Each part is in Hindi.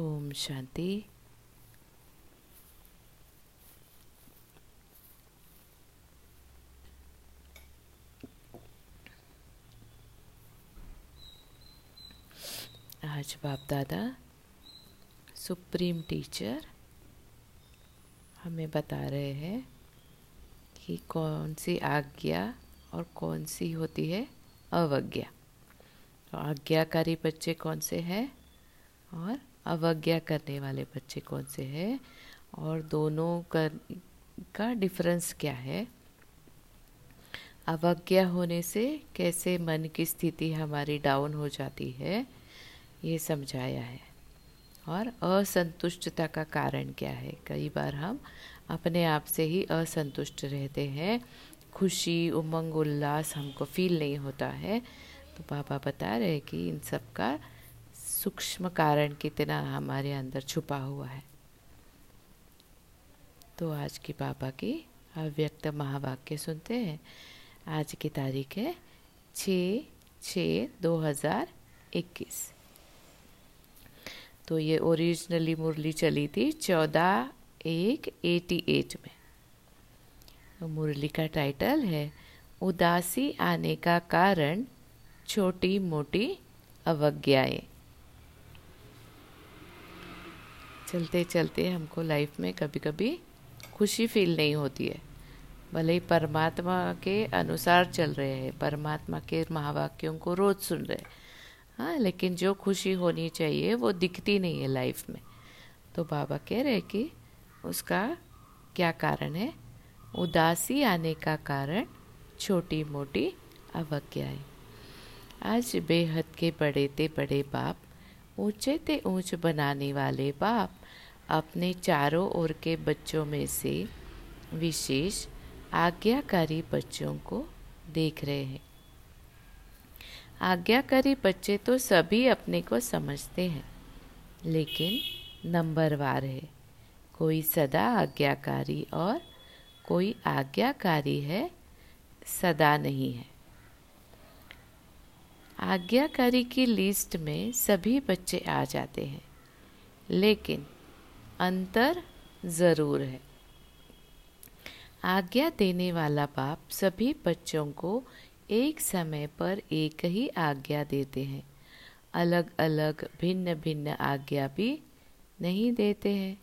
ओम शांति। आज बाप दादा, सुप्रीम टीचर हमें बता रहे हैं कि कौन सी आज्ञा और कौन सी होती है अवज्ञा। तो आज्ञाकारी बच्चे कौन से हैं और अवज्ञा करने वाले बच्चे कौन से हैं? और दोनों कर, का डिफरेंस क्या है? अवज्ञा होने से कैसे मन की स्थिति हमारी डाउन हो जाती है ये समझाया है। और असंतुष्टता का कारण क्या है? कई बार हम अपने आप से ही असंतुष्ट रहते हैं। खुशी उमंग उल्लास हमको फील नहीं होता है। तो पापा बता रहे कि इन सब का सूक्ष्म कारण कितना हमारे अंदर छुपा हुआ है। तो आज की पापा की अव्यक्त महावाक्य सुनते हैं। आज की तारीख है छ छ दो हज़ार इक्कीस। तो ये ओरिजिनली मुरली चली थी चौदह एक एटी एट में। तो मुरली का टाइटल है, उदासी आने का कारण छोटी मोटी अवज्ञाएँ। चलते चलते हमको लाइफ में कभी कभी खुशी फील नहीं होती है। भले ही परमात्मा के अनुसार चल रहे हैं, परमात्मा के महावाक्यों को रोज सुन रहे हैं। हाँ लेकिन जो खुशी होनी चाहिए, वो दिखती नहीं है लाइफ में। तो बाबा कह रहे कि उसका क्या कारण है? उदासी आने का कारण छोटी मोटी अवज्ञाएँ। आज बेहद के बड़े ते बड़े बाप, ऊँचे ते ऊंच बनाने वाले बाप अपने चारों ओर के बच्चों में से विशेष आज्ञाकारी बच्चों को देख रहे हैं। आज्ञाकारी बच्चे तो सभी अपने को समझते हैं, लेकिन नंबरवार है। कोई सदा आज्ञाकारी और कोई आज्ञाकारी है, सदा नहीं है। आज्ञाकारी की लिस्ट में सभी बच्चे आ जाते हैं, लेकिन अंतर ज़रूर है। आज्ञा देने वाला बाप सभी बच्चों को एक समय पर एक ही आज्ञा देते हैं। अलग अलग भिन्न भिन्न आज्ञा भी नहीं देते हैं।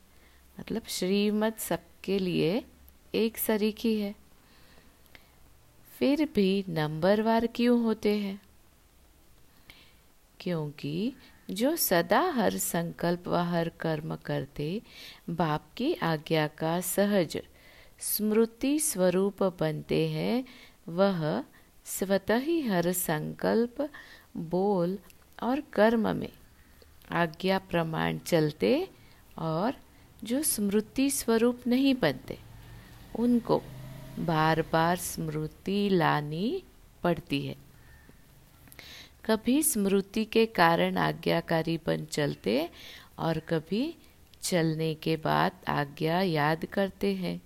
मतलब श्रीमत सबके लिए एक सरीखी है। फिर भी नंबरवार क्यों होते हैं? क्योंकि जो सदा हर संकल्प व हर कर्म करते, बाप की आज्ञा का सहज, स्मृति स्वरूप बनते हैं, वह स्वतः ही हर संकल्प, बोल और कर्म में आज्ञा प्रमाण चलते और जो स्मृति स्वरूप नहीं बनते, उनको बार बार स्मृति लानी पड़ती है। कभी स्मृति के कारण आज्ञाकारी बन चलते और कभी चलने के बाद आज्ञा याद करते हैं,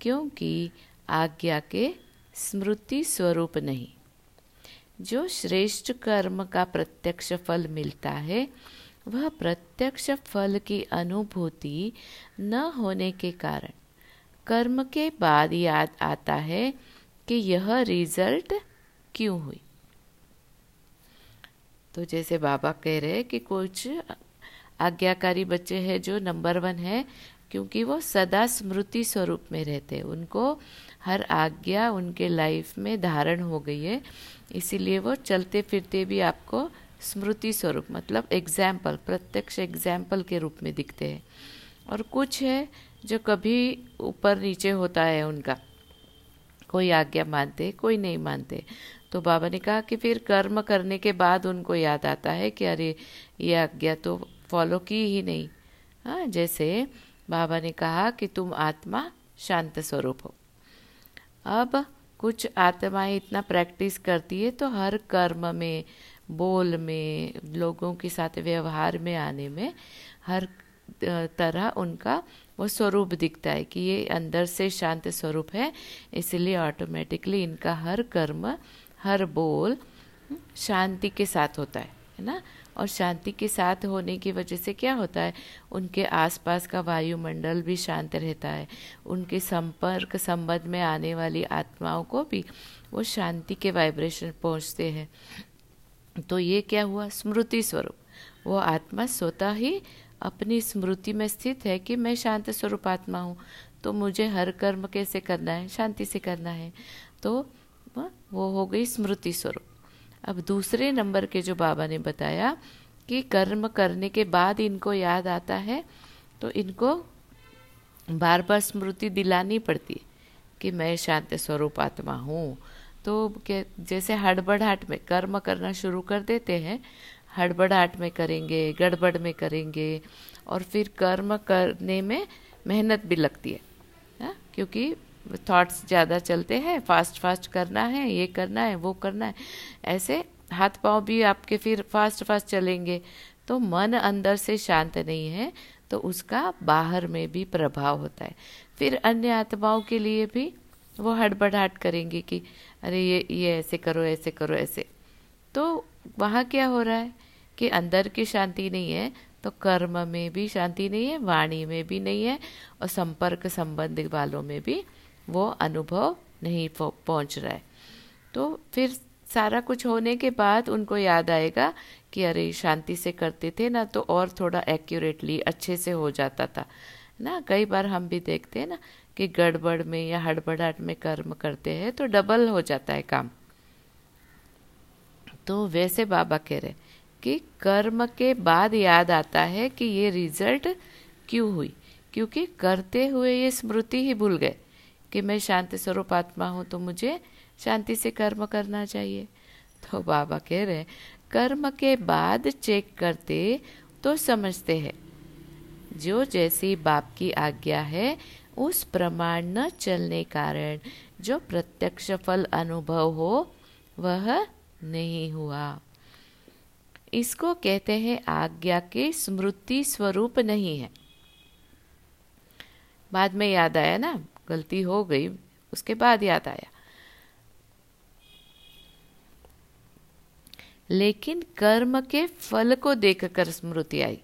क्योंकि आज्ञा के स्मृति स्वरूप नहीं। जो श्रेष्ठ कर्म का प्रत्यक्ष फल मिलता है, वह प्रत्यक्ष फल की अनुभूति न होने के कारण कर्म के बाद याद आता है कि यह रिज़ल्ट क्यों हुई। तो जैसे बाबा कह रहे हैं कि कुछ आज्ञाकारी बच्चे हैं जो नंबर वन है, क्योंकि वो सदा स्मृति स्वरूप में रहते हैं। उनको हर आज्ञा उनके लाइफ में धारण हो गई है। इसीलिए वो चलते फिरते भी आपको स्मृति स्वरूप मतलब एग्ज़ाम्पल प्रत्यक्ष एग्ज़ाम्पल के रूप में दिखते हैं। और कुछ है जो कभी ऊपर नीचे होता है उनका। कोई आज्ञा मानते, कोई नहीं मानते। तो बाबा ने कहा कि फिर कर्म करने के बाद उनको याद आता है कि अरे, ये आज्ञा तो फॉलो की ही नहीं। हाँ जैसे बाबा ने कहा कि तुम आत्मा शांत स्वरूप हो। अब कुछ आत्माएँ इतना प्रैक्टिस करती है तो हर कर्म में, बोल में, लोगों के साथ व्यवहार में आने में हर तरह उनका वो स्वरूप दिखता है कि ये अंदर से शांत स्वरूप है, इसलिए ऑटोमेटिकली इनका हर कर्म हर बोल शांति के साथ होता है है ना? और शांति के साथ होने की वजह से क्या होता है? उनके आसपास का वायुमंडल भी शांत रहता है। उनके संपर्क, संबंध में आने वाली आत्माओं को भी वो शांति के वाइब्रेशन पहुँचते हैं। तो ये क्या हुआ? स्मृति स्वरूप। वो आत्मा स्वतः ही अपनी स्मृति में स्थित है कि मैं शांत स्वरूप आत्मा हूँ। तो मुझे हर कर्म कैसे करना है? शांति से करना है। तो वो हो गई स्मृति स्वरूप अब दूसरे नंबर के जो बाबा ने बताया कि कर्म करने के बाद इनको याद आता है तो इनको बार बार स्मृति दिलानी पड़ती है कि मैं शांत स्वरूप आत्मा हूँ तो जैसे हड़बड़ाहट में कर्म करना शुरू कर देते हैं, हड़बड़ाहट में करेंगे, गड़बड़ में करेंगे, और फिर कर्म करने में मेहनत भी लगती है, हा? क्योंकि थॉट्स ज़्यादा चलते हैं फास्ट फास्ट करना है, ये करना है, वो करना है। ऐसे हाथ पाँव भी आपके फिर फास्ट फास्ट चलेंगे तो मन अंदर से शांत नहीं है तो उसका बाहर में भी प्रभाव होता है। फिर अन्य आत्माओं के लिए भी वो हड़बड़ाहट करेंगे कि, अरे ये ये ऐसे करो ऐसे करो, ऐसे। तो वहाँ क्या हो रहा है कि अंदर की शांति नहीं है तो कर्म में भी शांति नहीं है, वाणी में भी नहीं है और संपर्क संबंध वालों में भी वो अनुभव नहीं पहुँच रहा है। तो फिर सारा कुछ होने के बाद उनको याद आएगा कि अरे, शांति से करते थे ना तो और थोड़ा एक्यूरेटली अच्छे से हो जाता था। ना, कई बार हम भी देखते हैं ना कि गड़बड़ में या हड़बड़ाहट में कर्म करते हैं तो डबल हो जाता है काम। तो वैसे बाबा कह रहे कि कर्म के बाद याद आता है कि ये रिज़ल्ट क्यों हुई? क्योंकि करते हुए ये स्मृति ही भूल गए। कि मैं शांति स्वरूप आत्मा हूँ तो मुझे शांति से कर्म करना चाहिए। तो बाबा कह रहे, कर्म के बाद चेक करते तो समझते हैं। जो जैसी बाप की आज्ञा है, उस प्रमाण न चलने कारण जो प्रत्यक्ष फल अनुभव हो, वह नहीं हुआ। इसको कहते हैं आज्ञा के स्मृति स्वरूप नहीं है। बाद में याद आया ना? गलती हो गई, उसके बाद याद आया। लेकिन कर्म के फल को देखकर स्मृति आई।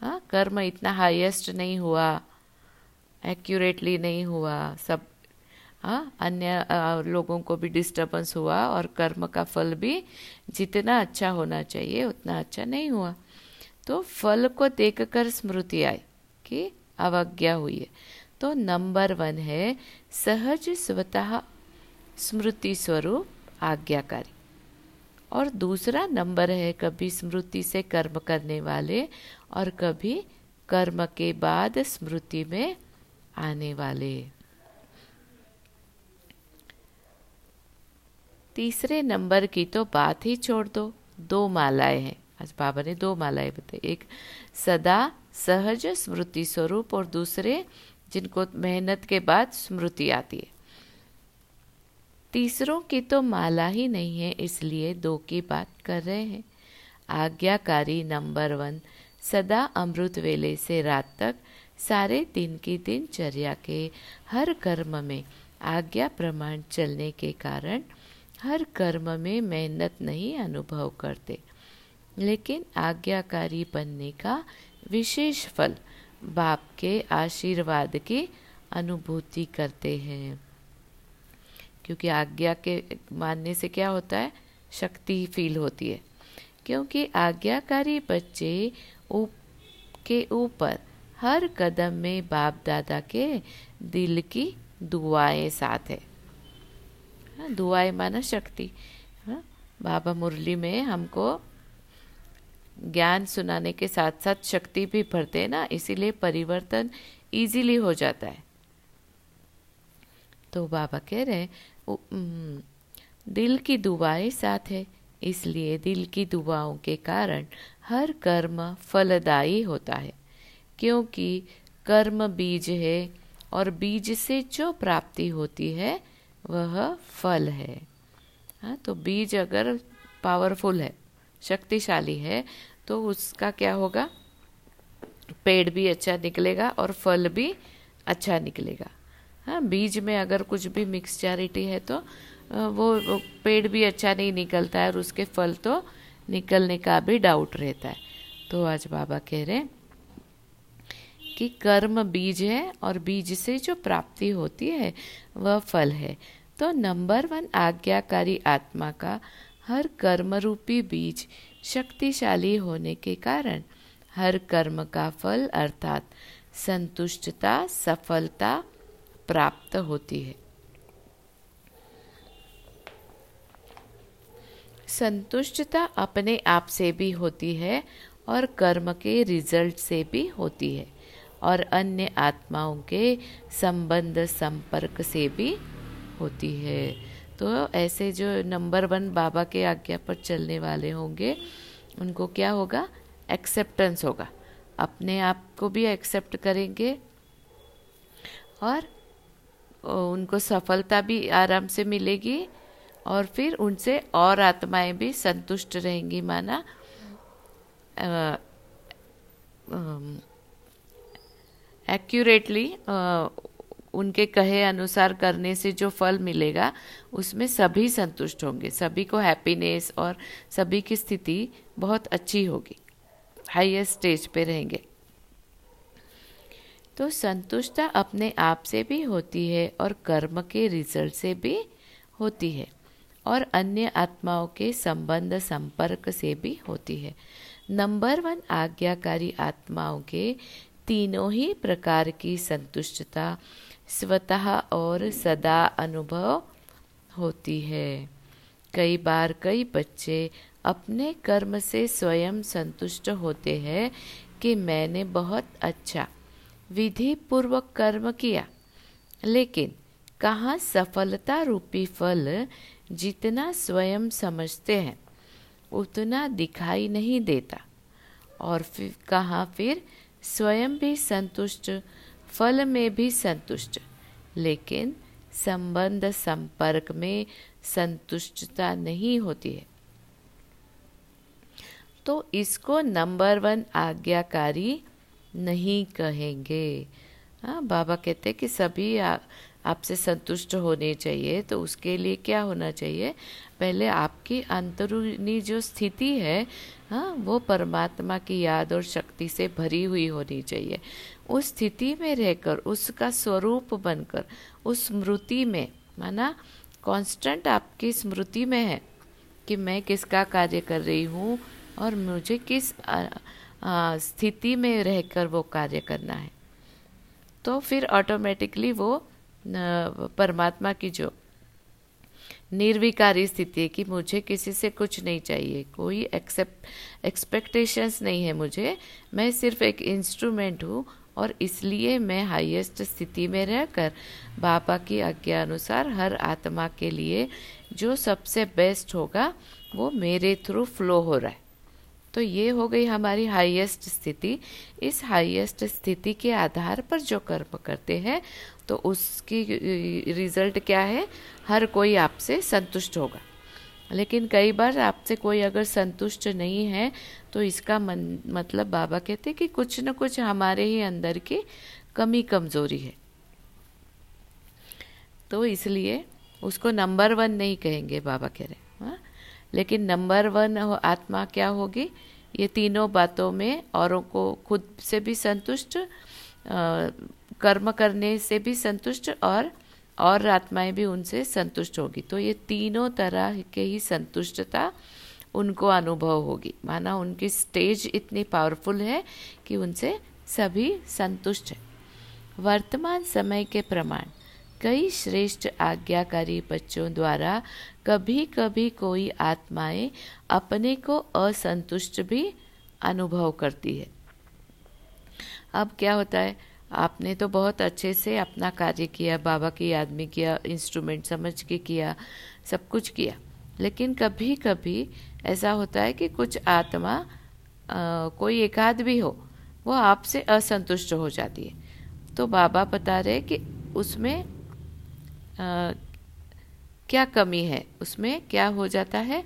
हाँ कर्म इतना हाईएस्ट नहीं हुआ, एक्यूरेटली नहीं हुआ, सब हाँ अन्य लोगों को भी डिस्टर्बेंस हुआ और कर्म का फल भी जितना अच्छा होना चाहिए, उतना अच्छा नहीं हुआ। तो फल को देखकर स्मृति आई कि अवज्ञा हुई है। तो नंबर वन है सहज स्वतः स्मृति स्वरूप आज्ञाकारी। और दूसरा नंबर है कभी स्मृति से कर्म करने वाले और कभी कर्म के बाद स्मृति में आने वाले। तीसरे नंबर की तो बात ही छोड़ दो। दो मालाएँ हैं। आज बाबा ने दो मालाएँ बताई। एक, सदा सहज स्मृति स्वरूप और दूसरे जिनको मेहनत के बाद स्मृति आती है। तीसरों की तो माला ही नहीं है, इसलिए दो की बात कर रहे हैं। आज्ञाकारी नंबर वन, सदा अमृत वेले से रात तक सारे दिन की दिनचर्या के हर कर्म में आज्ञा प्रमाण चलने के कारण हर कर्म में मेहनत नहीं अनुभव करते। लेकिन आज्ञाकारी बनने का विशेष फल बाप के आशीर्वाद की अनुभूति करते हैं। क्योंकि आज्ञा के मानने से क्या होता है? शक्ति फील होती है। क्योंकि आज्ञाकारी बच्चे उप के ऊपर हर कदम में बाप दादा के दिल की दुआएँ साथ है। हाँ, दुआएँ माना शक्ति। हाँ बाबा मुरली में हमको ज्ञान सुनाने के साथ साथ शक्ति भी भरते हैं ना, इसीलिए परिवर्तन इजीली हो जाता है। तो बाबा कह रहे हैं दिल की दुआएँ साथ है, इसलिए दिल की दुआओं के कारण हर कर्म फलदायी होता है, क्योंकि कर्म बीज है और बीज से जो प्राप्ति होती है, वह फल है। हाँ तो बीज अगर पावरफुल है शक्तिशाली है तो उसका क्या होगा? पेड़ भी अच्छा निकलेगा और फल भी अच्छा निकलेगा। हाँ बीज में अगर कुछ भी मिक्सचैरिटी है तो वो, पेड़ भी अच्छा नहीं निकलता है और उसके फल तो निकलने का भी डाउट रहता है। तो आज बाबा कह रहे कि कर्म बीज है और बीज से जो प्राप्ति होती है वह फल है। तो नंबर वन आज्ञाकारी आत्मा का हर कर्म रूपी बीज शक्तिशाली होने के कारण हर कर्म का फल अर्थात संतुष्टता, सफलता प्राप्त होती है। संतुष्टता अपने आप से भी होती है और कर्म के रिज़ल्ट से भी होती है और अन्य आत्माओं के संबंध संपर्क से भी होती है। तो ऐसे जो नंबर वन बाबा के आज्ञा पर चलने वाले होंगे, उनको क्या होगा? एक्सेप्टेंस होगा। अपने आप को भी एक्सेप्ट करेंगे और उनको सफलता भी आराम से मिलेगी और फिर उनसे और आत्माएँ भी संतुष्ट रहेंगी, माना एक्यूरेटली उनके कहे अनुसार करने से जो फल मिलेगा, उसमें सभी संतुष्ट होंगे। सभी को हैप्पीनेस और सभी की स्थिति बहुत अच्छी होगी। हाईएस्ट स्टेज पे रहेंगे। तो संतुष्टता अपने आप से भी होती है और कर्म के रिज़ल्ट से भी होती है और अन्य आत्माओं के संबंध, संपर्क से भी होती है। नंबर वन आज्ञाकारी आत्माओं के तीनों ही प्रकार की संतुष्टता स्वतः और सदा अनुभव होती है। कई बार कई बच्चे अपने कर्म से स्वयं संतुष्ट होते हैं कि मैंने बहुत अच्छा विधि पूर्वक कर्म किया, लेकिन कहाँ सफलता रूपी फल जितना स्वयं समझते हैं, उतना दिखाई नहीं देता। और फिर कहाँ फिर स्वयं भी संतुष्ट फल में भी संतुष्ट, लेकिन संबंध संपर्क में संतुष्टता नहीं होती है। तो इसको नंबर वन आज्ञाकारी नहीं कहेंगे। हाँ बाबा कहते हैं कि सभी आपसे संतुष्ट होने चाहिए तो उसके लिए क्या होना चाहिए? पहले आपकी अंतरूनी जो स्थिति है हाँ वो परमात्मा की याद और शक्ति से भरी हुई होनी चाहिए। उस स्थिति में रहकर, उसका स्वरूप बनकर, उस स्मृति में, माना कांस्टेंट आपकी स्मृति में है कि मैं किसका कार्य कर रही हूँ और मुझे किस स्थिति में रहकर वो कार्य करना है। तो फिर ऑटोमेटिकली वो परमात्मा की जो निर्विकारी स्थिति है कि मुझे किसी से कुछ नहीं चाहिए, कोई एक्सेप्ट एक्सपेक्टेशंस नहीं है मुझे, मैं सिर्फ़ एक इंस्ट्रूमेंट हूँ और इसलिए मैं हाईएस्ट स्थिति में रहकर बाबा की आज्ञा अनुसार हर आत्मा के लिए जो सबसे बेस्ट होगा, वो मेरे थ्रू फ्लो हो रहा है। तो ये हो गई हमारी हाईएस्ट स्थिति। इस हाईएस्ट स्थिति के आधार पर जो कर्म करते हैं तो उसकी रिज़ल्ट क्या है? हर कोई आपसे संतुष्ट होगा। लेकिन कई बार आपसे कोई अगर संतुष्ट नहीं है तो इसका मन मतलब बाबा कहते कि कुछ न कुछ हमारे ही अंदर की कमी कमज़ोरी है। तो इसलिए उसको नंबर वन नहीं कहेंगे बाबा कह रहे हाँ लेकिन नंबर वन आत्मा क्या होगी? ये तीनों बातों में औरों को खुद से भी संतुष्ट कर्म करने से भी संतुष्ट और और आत्माएँ भी उनसे संतुष्ट होगी। तो ये तीनों तरह के ही संतुष्टता उनको अनुभव होगी। माना उनकी स्टेज इतनी पावरफुल है कि उनसे सभी संतुष्ट है। वर्तमान समय के प्रमाण। कई श्रेष्ठ आज्ञाकारी बच्चों द्वारा कभी कभी कोई आत्माएँ अपने को असंतुष्ट भी अनुभव करती है। अब क्या होता है? आपने तो बहुत अच्छे से अपना कार्य किया बाबा की याद में किया इंस्ट्रूमेंट समझ के किया सब कुछ किया। लेकिन कभी कभी ऐसा होता है कि कुछ आत्मा आ, कोई एकाध भी हो वो आपसे असंतुष्ट हो जाती है। तो बाबा बता रहे कि उसमें आ, क्या कमी है? उसमें क्या हो जाता है?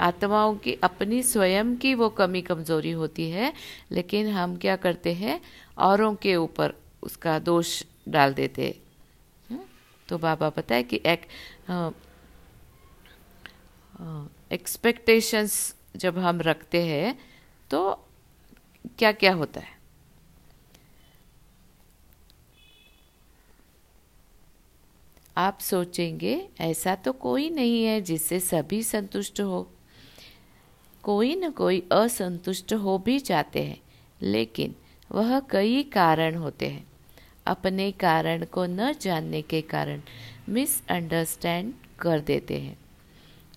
आत्माओं की अपनी स्वयं की वो कमी कमज़ोरी होती है लेकिन हम क्या करते हैं? औरों के ऊपर उसका दोष डाल देते। हम्म? तो बाबा बताए कि एक एक्सपेक्टेशंस जब हम रखते हैं तो क्या क्या होता है? आप सोचेंगे, ऐसा तो कोई नहीं है जिससे सभी संतुष्ट हो। कोई न कोई असंतुष्ट हो भी जाते हैं, लेकिन वह कई कारण होते हैं। अपने कारण को न जानने के कारण मिसअंडरस्टैंड कर देते हैं।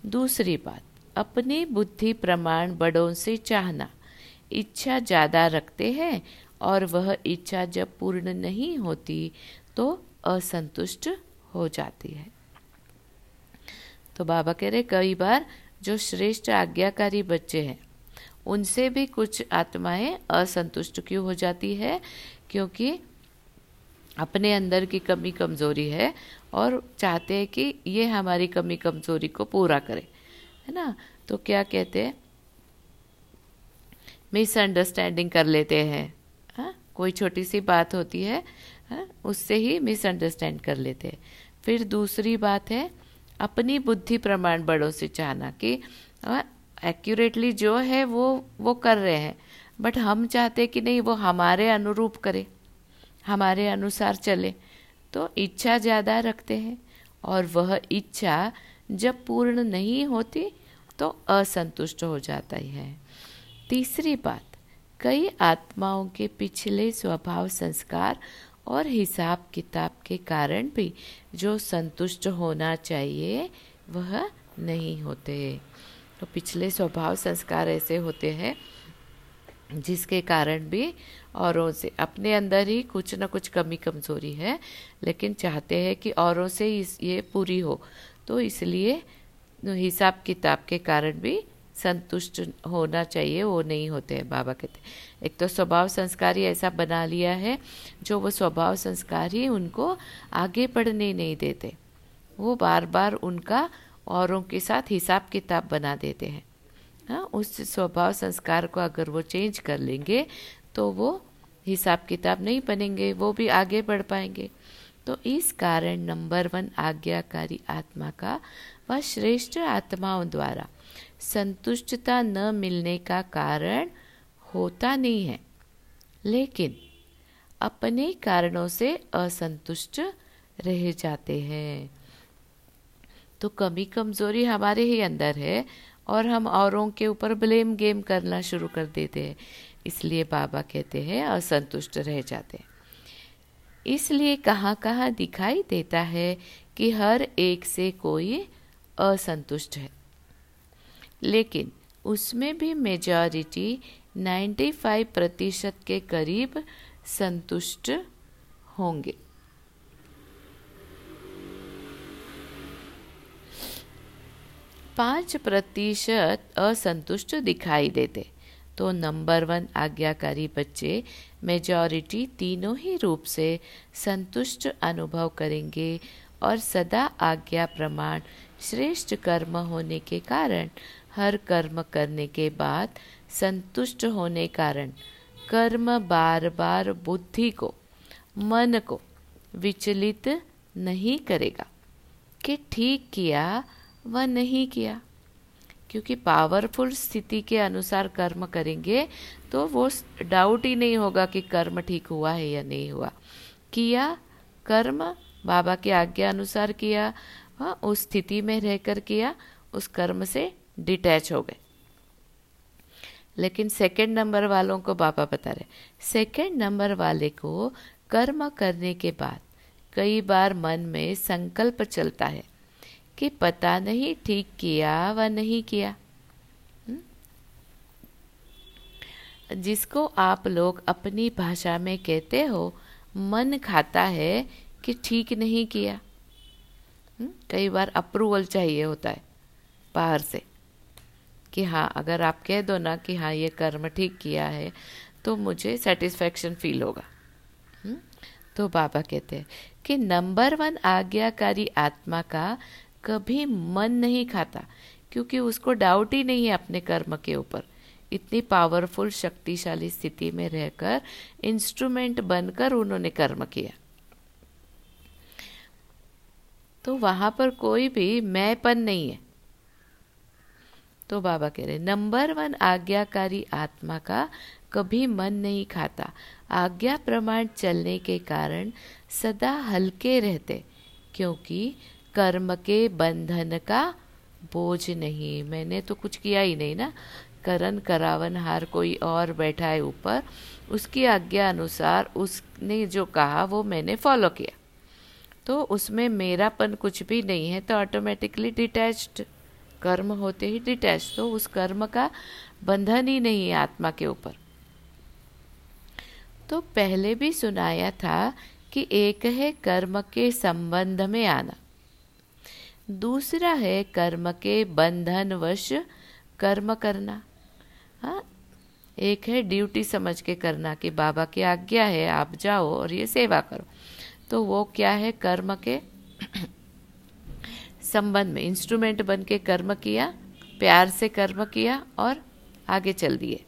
दूसरी बात, अपनी बुद्धि प्रमाण बड़ों से चाहना। इच्छा ज़्यादा रखते हैं और वह इच्छा जब पूर्ण नहीं होती तो असंतुष्ट हो जाती है। तो बाबा कह रहे कई बार जो श्रेष्ठ आज्ञाकारी बच्चे हैं उनसे भी कुछ आत्माएँ असंतुष्ट क्यों हो जाती है? क्योंकि अपने अंदर की कमी कमज़ोरी है और चाहते हैं कि ये हमारी कमी कमज़ोरी को पूरा करे, है ना? तो क्या कहते हैं? मिसअंडरस्टैंडिंग कर लेते हैं। हा? कोई छोटी सी बात होती है, हा? उससे ही मिसअंडरस्टैंड कर लेते हैं। फिर दूसरी बात है, अपनी बुद्धि प्रमाण बड़ों से चाहना कि एक्यूरेटली जो है वो वो कर रहे हैं। बट हम चाहते कि नहीं, वो हमारे अनुरूप करे, हमारे अनुसार चले। तो इच्छा ज़्यादा रखते हैं और वह इच्छा जब पूर्ण नहीं होती तो असंतुष्ट हो जाता ही है। तीसरी बात, कई आत्माओं के पिछले स्वभाव संस्कार और हिसाब किताब के कारण भी जो संतुष्ट होना चाहिए, वह नहीं होते। तो पिछले स्वभाव संस्कार ऐसे होते हैं, जिसके कारण भी औरों से, अपने अंदर ही कुछ ना कुछ कमी कमज़ोरी है, लेकिन चाहते हैं कि औरों से इस, ये पूरी हो। तो इसलिए हिसाब किताब के कारण भी संतुष्ट होना चाहिए, वो नहीं होते हैं, बाबा कहते एक तो स्वभाव संस्कार ही ऐसा बना लिया है, जो वो स्वभाव संस्कार ही उनको आगे बढ़ने नहीं देते। वो बार बार उनका औरों के साथ हिसाब किताब बना देते हैं। हाँ उस स्वभाव संस्कार को अगर वो चेंज कर लेंगे तो वो हिसाब किताब नहीं बनेंगे, वो भी आगे बढ़ पाएँगे। तो इस कारण नंबर वन आज्ञाकारी आत्मा का व श्रेष्ठ आत्माओं द्वारा संतुष्टता न मिलने का कारण होता नहीं है। लेकिन अपने कारणों से असंतुष्ट रह जाते हैं। तो कमी कमज़ोरी हमारे ही अंदर है और हम औरों के ऊपर ब्लेम गेम करना शुरू कर देते हैं। इसलिए बाबा कहते हैं, असंतुष्ट रह जाते हैं। इसलिए कहाँ कहाँ दिखाई देता है कि हर एक से कोई असंतुष्ट है। लेकिन उसमें भी मेजॉरिटी 95 प्रतिशत के करीब संतुष्ट होंगे। पाँच प्रतिशत असंतुष्ट दिखाई देते। तो नंबर वन आज्ञाकारी बच्चे मेजॉरिटी तीनों ही रूप से संतुष्ट अनुभव करेंगे और सदा आज्ञा प्रमाण श्रेष्ठ कर्म होने के कारण, हर कर्म करने के बाद संतुष्ट होने कारण, कर्म बार बार बुद्धि को, मन को विचलित नहीं करेगा। कि ठीक किया व नहीं किया। क्योंकि पावरफुल स्थिति के अनुसार कर्म करेंगे तो वो डाउट ही नहीं होगा कि कर्म ठीक हुआ है या नहीं हुआ। किया, कर्म, बाबा की आज्ञा अनुसार किया हाँ उस स्थिति में रहकर किया, उस कर्म से डिटैच हो गए। लेकिन सेकंड नंबर वालों को बाबा बता रहे सेकंड नंबर वाले को कर्म करने के बाद कई बार मन में संकल्प चलता है। कि पता नहीं ठीक किया व नहीं किया हम्म? जिसको आप लोग अपनी भाषा में कहते हो, मन खाता है कि ठीक नहीं किया हम्म? कई बार अप्रूवल चाहिए होता है बाहर से कि हाँ अगर आप कह दो ना कि हाँ ये कर्म ठीक किया है तो मुझे सेटिस्फेक्शन फील होगा हम्म? तो बाबा कहते हैं कि नंबर वन आज्ञाकारी आत्मा का कभी मन नहीं खाता, क्योंकि उसको डाउट ही नहीं है अपने कर्म के ऊपर। इतनी पावरफुल शक्तिशाली स्थिति में रहकर इंस्ट्रूमेंट बनकर उन्होंने कर्म किया। तो वहाँ पर कोई भी मैंपन नहीं है। तो बाबा कह रहे नंबर वन आज्ञाकारी आत्मा का कभी मन नहीं खाता। आज्ञा प्रमाण चलने के कारण सदा हल्के रहते, क्योंकि कर्म के बंधन का बोझ नहीं। मैंने तो कुछ किया ही नहीं ना। करण करावन हार कोई और बैठा है ऊपर। उसकी आज्ञा अनुसार उसने जो कहा, वो मैंने फॉलो किया। तो उसमें मेरापन कुछ भी नहीं है तो ऑटोमेटिकली डिटैच्ड कर्म होते ही डिटैच तो उस कर्म का बंधन ही नहीं है आत्मा के ऊपर। तो पहले भी सुनाया था कि एक है कर्म के संबंध में आना। दूसरा है कर्म के बंधन वश कर्म करना। हाँ एक है ड्यूटी समझ के करना कि बाबा की आज्ञा है, आप जाओ और ये सेवा करो। तो वो क्या है कर्म के संबंध में इंस्ट्रूमेंट बन के कर्म किया, प्यार से कर्म किया और आगे चल दिए।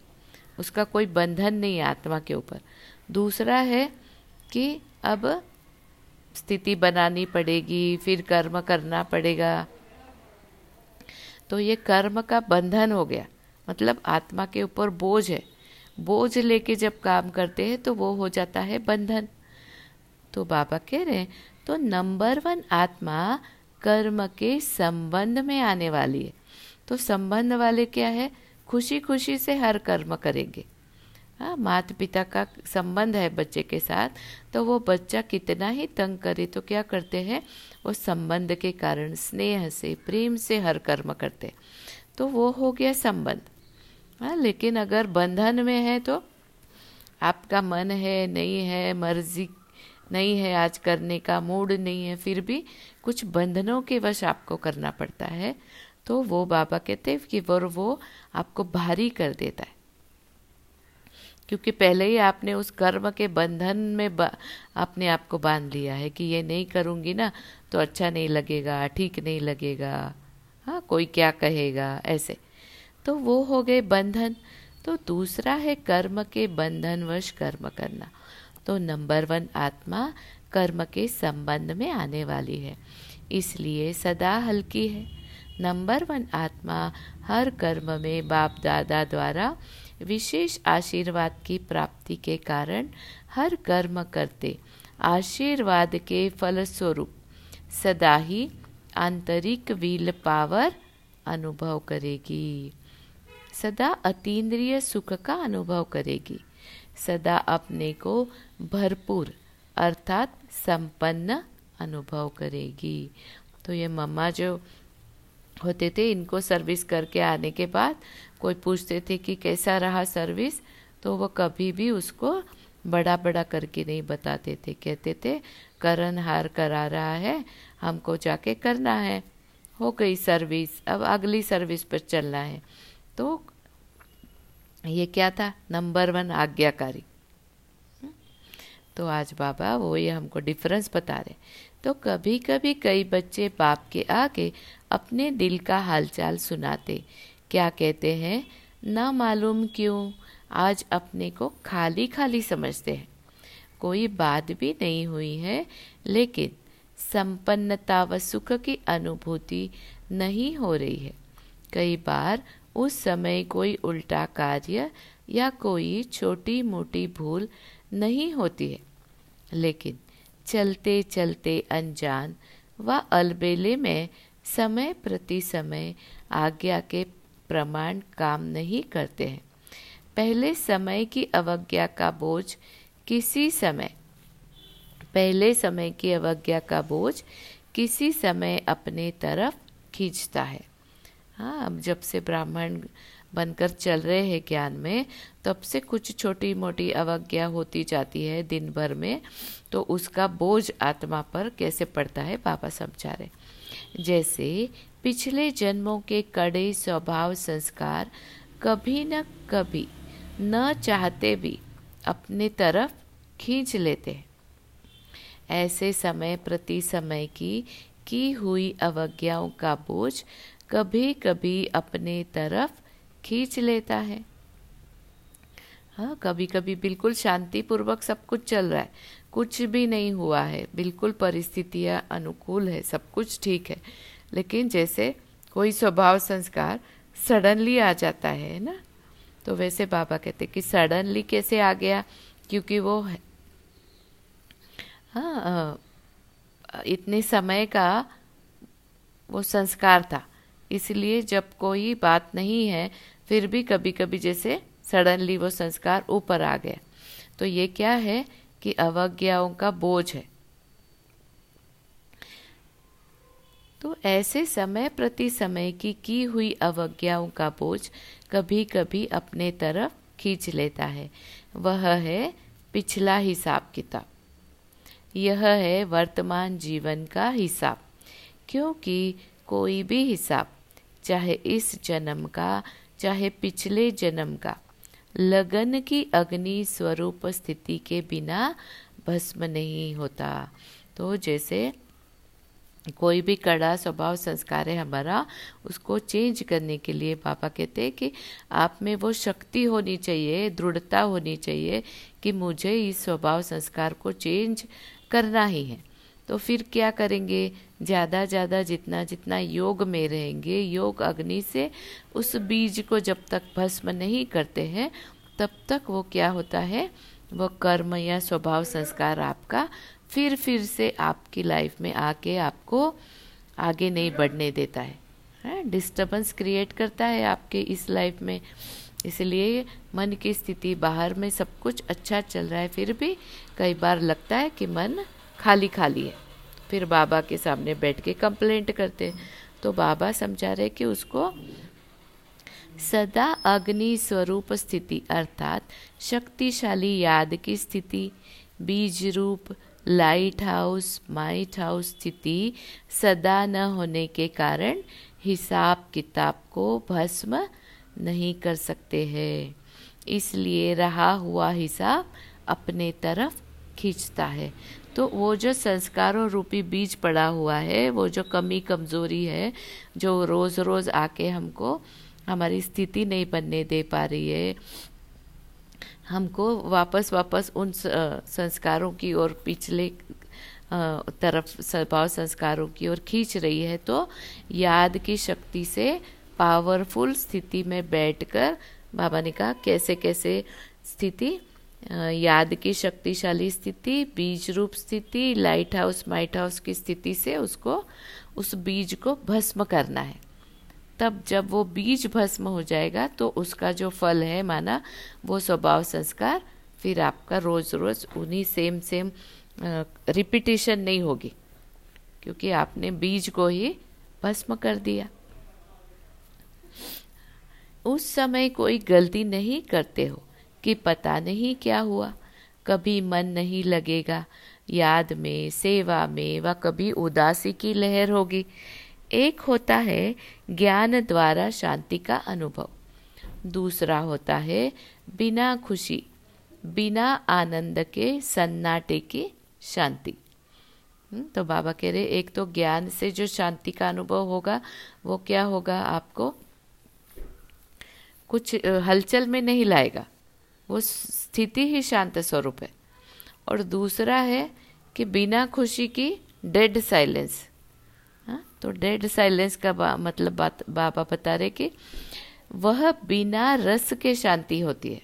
उसका कोई बंधन नहीं है आत्मा के ऊपर। दूसरा है कि अब स्थिति बनानी पड़ेगी, फिर कर्म करना पड़ेगा। तो ये कर्म का बंधन हो गया। मतलब आत्मा के ऊपर बोझ है। बोझ लेके जब काम करते हैं तो वो हो जाता है बंधन। तो बाबा कह रहे हैं तो नंबर वन आत्मा कर्म के संबंध में आने वाली है। तो संबंध वाले क्या है? खुशी खुशी से हर कर्म करेंगे। माता पिता का संबंध है बच्चे के साथ तो वो बच्चा कितना ही तंग करे तो क्या करते हैं? वो संबंध के कारण स्नेह से, प्रेम से हर कर्म करते तो वो हो गया संबंध। हाँ लेकिन अगर बंधन में है तो आपका मन है, नहीं है, मर्ज़ी नहीं है, आज करने का मूड नहीं है, फिर भी कुछ बंधनों के वश आपको करना पड़ता है। तो वो बाबा कहते हैं कि वो वो आपको भारी कर देता है। क्योंकि पहले ही आपने उस कर्म के बंधन में अपने आप को बाँध लिया है कि ये नहीं करूँगी ना तो अच्छा नहीं लगेगा, ठीक नहीं लगेगा। हाँ कोई क्या कहेगा, ऐसे। तो वो हो गए बंधन। तो दूसरा है कर्म के बंधन वश कर्म करना। तो नंबर वन आत्मा कर्म के संबंध में आने वाली है। इसलिए सदा हल्की है। नंबर वन आत्मा हर कर्म में बाप दादा द्वारा विशेष आशीर्वाद की प्राप्ति के कारण हर कर्म करते। आशीर्वाद के फलस्वरूप सदा ही आंतरिक विल पावर अनुभव करेगी। सदा अतीन्द्रिय सुख का अनुभव करेगी। सदा अपने को भरपूर अर्थात संपन्न अनुभव करेगी। तो ये मम्मा जो होते थे, इनको सर्विस करके आने के बाद कोई पूछते थे कि कैसा रहा सर्विस तो वो कभी भी उसको बड़ा बड़ा करके नहीं बताते थे। कहते थे, करण हार करा रहा है, हमको जाके करना है। हो गई सर्विस अब अगली सर्विस पर चलना है। तो ये क्या था? नंबर वन आज्ञाकारी। तो आज बाबा वो ये हमको डिफरेंस बता रहे तो कभी कभी कई बच्चे बाप के आगे अपने दिल का हालचाल सुनाते। क्या कहते हैं? ना मालूम क्यों आज अपने को खाली खाली समझते हैं। कोई बात भी नहीं हुई है, लेकिन संपन्नता व सुख की अनुभूति नहीं हो रही है। कई बार उस समय कोई उल्टा कार्य या कोई छोटी मोटी भूल नहीं होती है। लेकिन चलते चलते अनजान व अलबेले में समय प्रति समय आज्ञा के प्रमाण काम नहीं करते हैं। पहले समय की अवज्ञा का बोझ किसी समय, पहले समय की अवज्ञा का बोझ किसी समय अपने तरफ़ खींचता है। हाँ अब जब से ब्राह्मण बनकर चल रहे हैं ज्ञान में, तब से कुछ छोटी मोटी अवज्ञा होती जाती है दिन भर में तो उसका बोझ आत्मा पर कैसे पड़ता है, बाबा समझा रहे जैसे पिछले जन्मों के कड़े स्वभाव संस्कार कभी न कभी न चाहते भी अपने तरफ़ खींच लेते। हैं ऐसे समय प्रति समय की की हुई अवज्ञाओं का बोझ कभी कभी अपने तरफ़ खींच लेता है। हाँ कभी कभी बिल्कुल शांतिपूर्वक सब कुछ चल रहा है। कुछ भी नहीं हुआ है। बिल्कुल परिस्थितियाँ अनुकूल है। सब कुछ ठीक है। लेकिन जैसे कोई स्वभाव संस्कार सडनली आ जाता है ना? तो वैसे बाबा कहते कि सडनली कैसे आ गया? क्योंकि वो हाँ इतने समय का वो संस्कार था। इसलिए जब कोई बात नहीं है, फिर भी कभी कभी जैसे सडनली वो संस्कार ऊपर आ गया। तो ये क्या है कि अवज्ञाओं का बोझ है। तो ऐसे समय प्रति समय की की हुई अवज्ञाओं का बोझ कभी कभी अपने तरफ़ खींच लेता है। वह है पिछला हिसाब किताब। यह है वर्तमान जीवन का हिसाब। क्योंकि कोई भी हिसाब, चाहे इस जन्म का, चाहे पिछले जन्म का, लगन की अग्नि स्वरूप स्थिति के बिना भस्म नहीं होता। तो जैसे कोई भी कड़ा, स्वभाव, संस्कार है हमारा, उसको चेंज करने के लिए पापा कहते हैं कि आप में वो शक्ति होनी चाहिए, दृढ़ता होनी चाहिए कि मुझे इस स्वभाव, संस्कार को चेंज करना ही है। तो फिर क्या करेंगे? ज़्यादा ज़्यादा, जितना जितना योग में रहेंगे, योग अग्नि से उस बीज को जब तक भस्म नहीं करते हैं, तब तक वो क्या होता है? वो कर्म या स्वभाव, संस्कार आपका फिर फिर से आपकी लाइफ में आके आपको आगे नहीं बढ़ने देता है। डिस्टर्बेंस क्रिएट करता है आपके इस लाइफ में। इसलिए मन की स्थिति बाहर में सब कुछ अच्छा चल रहा है, फिर भी कई बार लगता है कि मन खाली खाली है। फिर बाबा के सामने बैठ के कंप्लेंट करते तो बाबा समझा रहे कि उसको सदा अग्नि स्वरूप स्थिति अर्थात शक्तिशाली याद की स्थिति, बीज रूप लाइट हाउस माइट हाउस स्थिति सदा न होने के कारण हिसाब किताब को भस्म नहीं कर सकते हैं। इसलिए रहा हुआ हिसाब अपने तरफ़ खींचता है। तो वो जो संस्कारों रूपी बीज पड़ा हुआ है, वो जो कमी कमज़ोरी है, जो रोज़ रोज़ आके हमको हमारी स्थिति नहीं बनने दे पा रही है हमको वापस वापस उन संस्कारों की ओर, पिछले तरफ़ स्वभाव संस्कारों की ओर खींच रही है तो याद की शक्ति से पावरफुल स्थिति में बैठकर बाबा ने कहा, कैसे कैसे स्थिति? याद की शक्तिशाली स्थिति बीज रूप स्थिति लाइट हाउस माइट हाउस की स्थिति से उसको, उस बीज को भस्म करना है। तब जब वो बीज भस्म हो जाएगा तो उसका जो फल है माना, वो स्वभाव संस्कार, फिर आपका रोज रोज उन्हीं सेम सेम रिपीटेशन नहीं होगी। क्योंकि आपने बीज को ही भस्म कर दिया। उस समय कोई गलती नहीं करते हो, कि पता नहीं क्या हुआ। कभी मन नहीं लगेगा, याद में, सेवा में, व कभी उदासी की लहर होगी। एक होता है ज्ञान द्वारा शांति का अनुभव। दूसरा होता है बिना खुशी बिना आनंद के सन्नाटे की शांति। हम्म, तो बाबा कह रहे एक तो ज्ञान से जो शांति का अनुभव होगा वो क्या होगा आपको? कुछ हलचल में नहीं लाएगा। वो स्थिति ही शांत स्वरूप है। और दूसरा है कि बिना खुशी की डेड साइलेंस तो डेड साइलेंस का बा, मतलब बात बाबा बता रहे कि वह बिना रस के शांति होती है।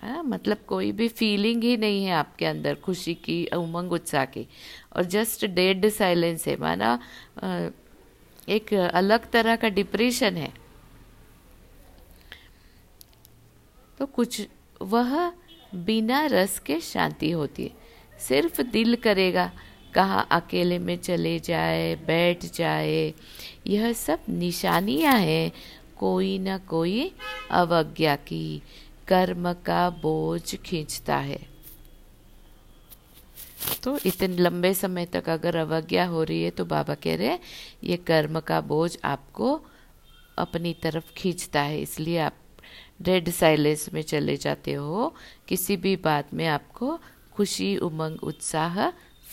हाँ मतलब कोई भी फीलिंग ही नहीं है आपके अंदर खुशी की उमंग उत्साह की। और जस्ट डेड साइलेंस है माना एक अलग तरह का डिप्रेशन है। तो कुछ वह बिना रस के शांति होती है। सिर्फ़ दिल करेगा कहाँ, अकेले में चले जाए, बैठ जाए, यह सब निशानियाँ हैं, कोई न कोई अवज्ञा की, कर्म का बोझ खींचता है। तो इतने लंबे समय तक अगर अवज्ञा हो रही है तो बाबा कह रहे हैं, ये कर्म का बोझ आपको अपनी तरफ़ खींचता है, इसलिए आप डेड साइलेंस में चले जाते हो। किसी भी बात में आपको खुशी, उमंग, उत्साह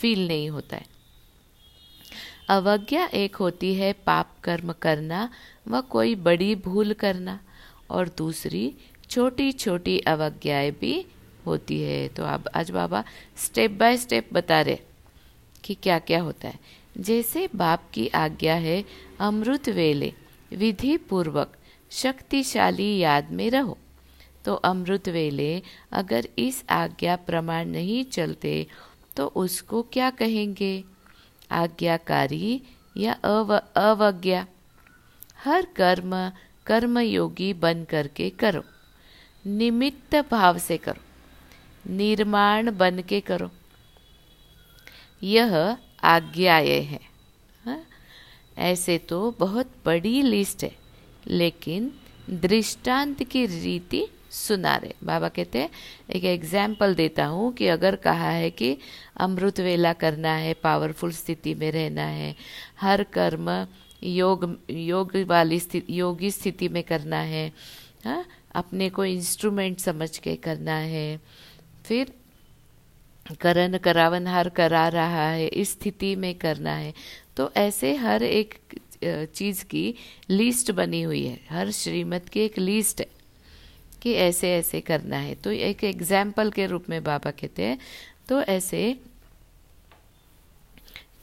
फील नहीं होता है। अवज्ञा एक होती है पाप कर्म करना, व कोई बड़ी भूल करना, और दूसरी छोटी छोटी अवज्ञाएँ भी होती है। तो अब आज बाबा स्टेप बाय स्टेप बता रहे कि क्या क्या होता है। जैसे बाप की आज्ञा है, अमृत वेले विधि पूर्वक शक्तिशाली याद में रहो। तो अमृत वेले अगर इस आज्ञा प्रमाण नहीं चलते तो उसको क्या कहेंगे? आज्ञाकारी या अव, अवज्ञा। हर कर्म, कर्मयोगी बन करके करो। निमित्त भाव से करो। निर्माण बन के करो। यह आज्ञाएँ है। हा? ऐसे तो बहुत बड़ी लिस्ट है, लेकिन दृष्टांत की रीति सुना रहे बाबा कहते हैं, एक एग्ज़ाम्पल देता हूँ कि अगर कहा है कि अमृत वेला करना है पावरफुल स्थिति में रहना है, हर कर्म योग योग वाली स्थिति, योगी स्थिति में करना है, हा? अपने को इंस्ट्रूमेंट समझ के करना है, फिर करण करावन हर करा रहा है, इस स्थिति में करना है तो ऐसे हर एक चीज़ की लिस्ट बनी हुई है हर श्रीमत की एक लिस्ट है कि ऐसे ऐसे करना है। तो एक एग्ज़ाम्पल के रूप में बाबा कहते हैं। तो ऐसे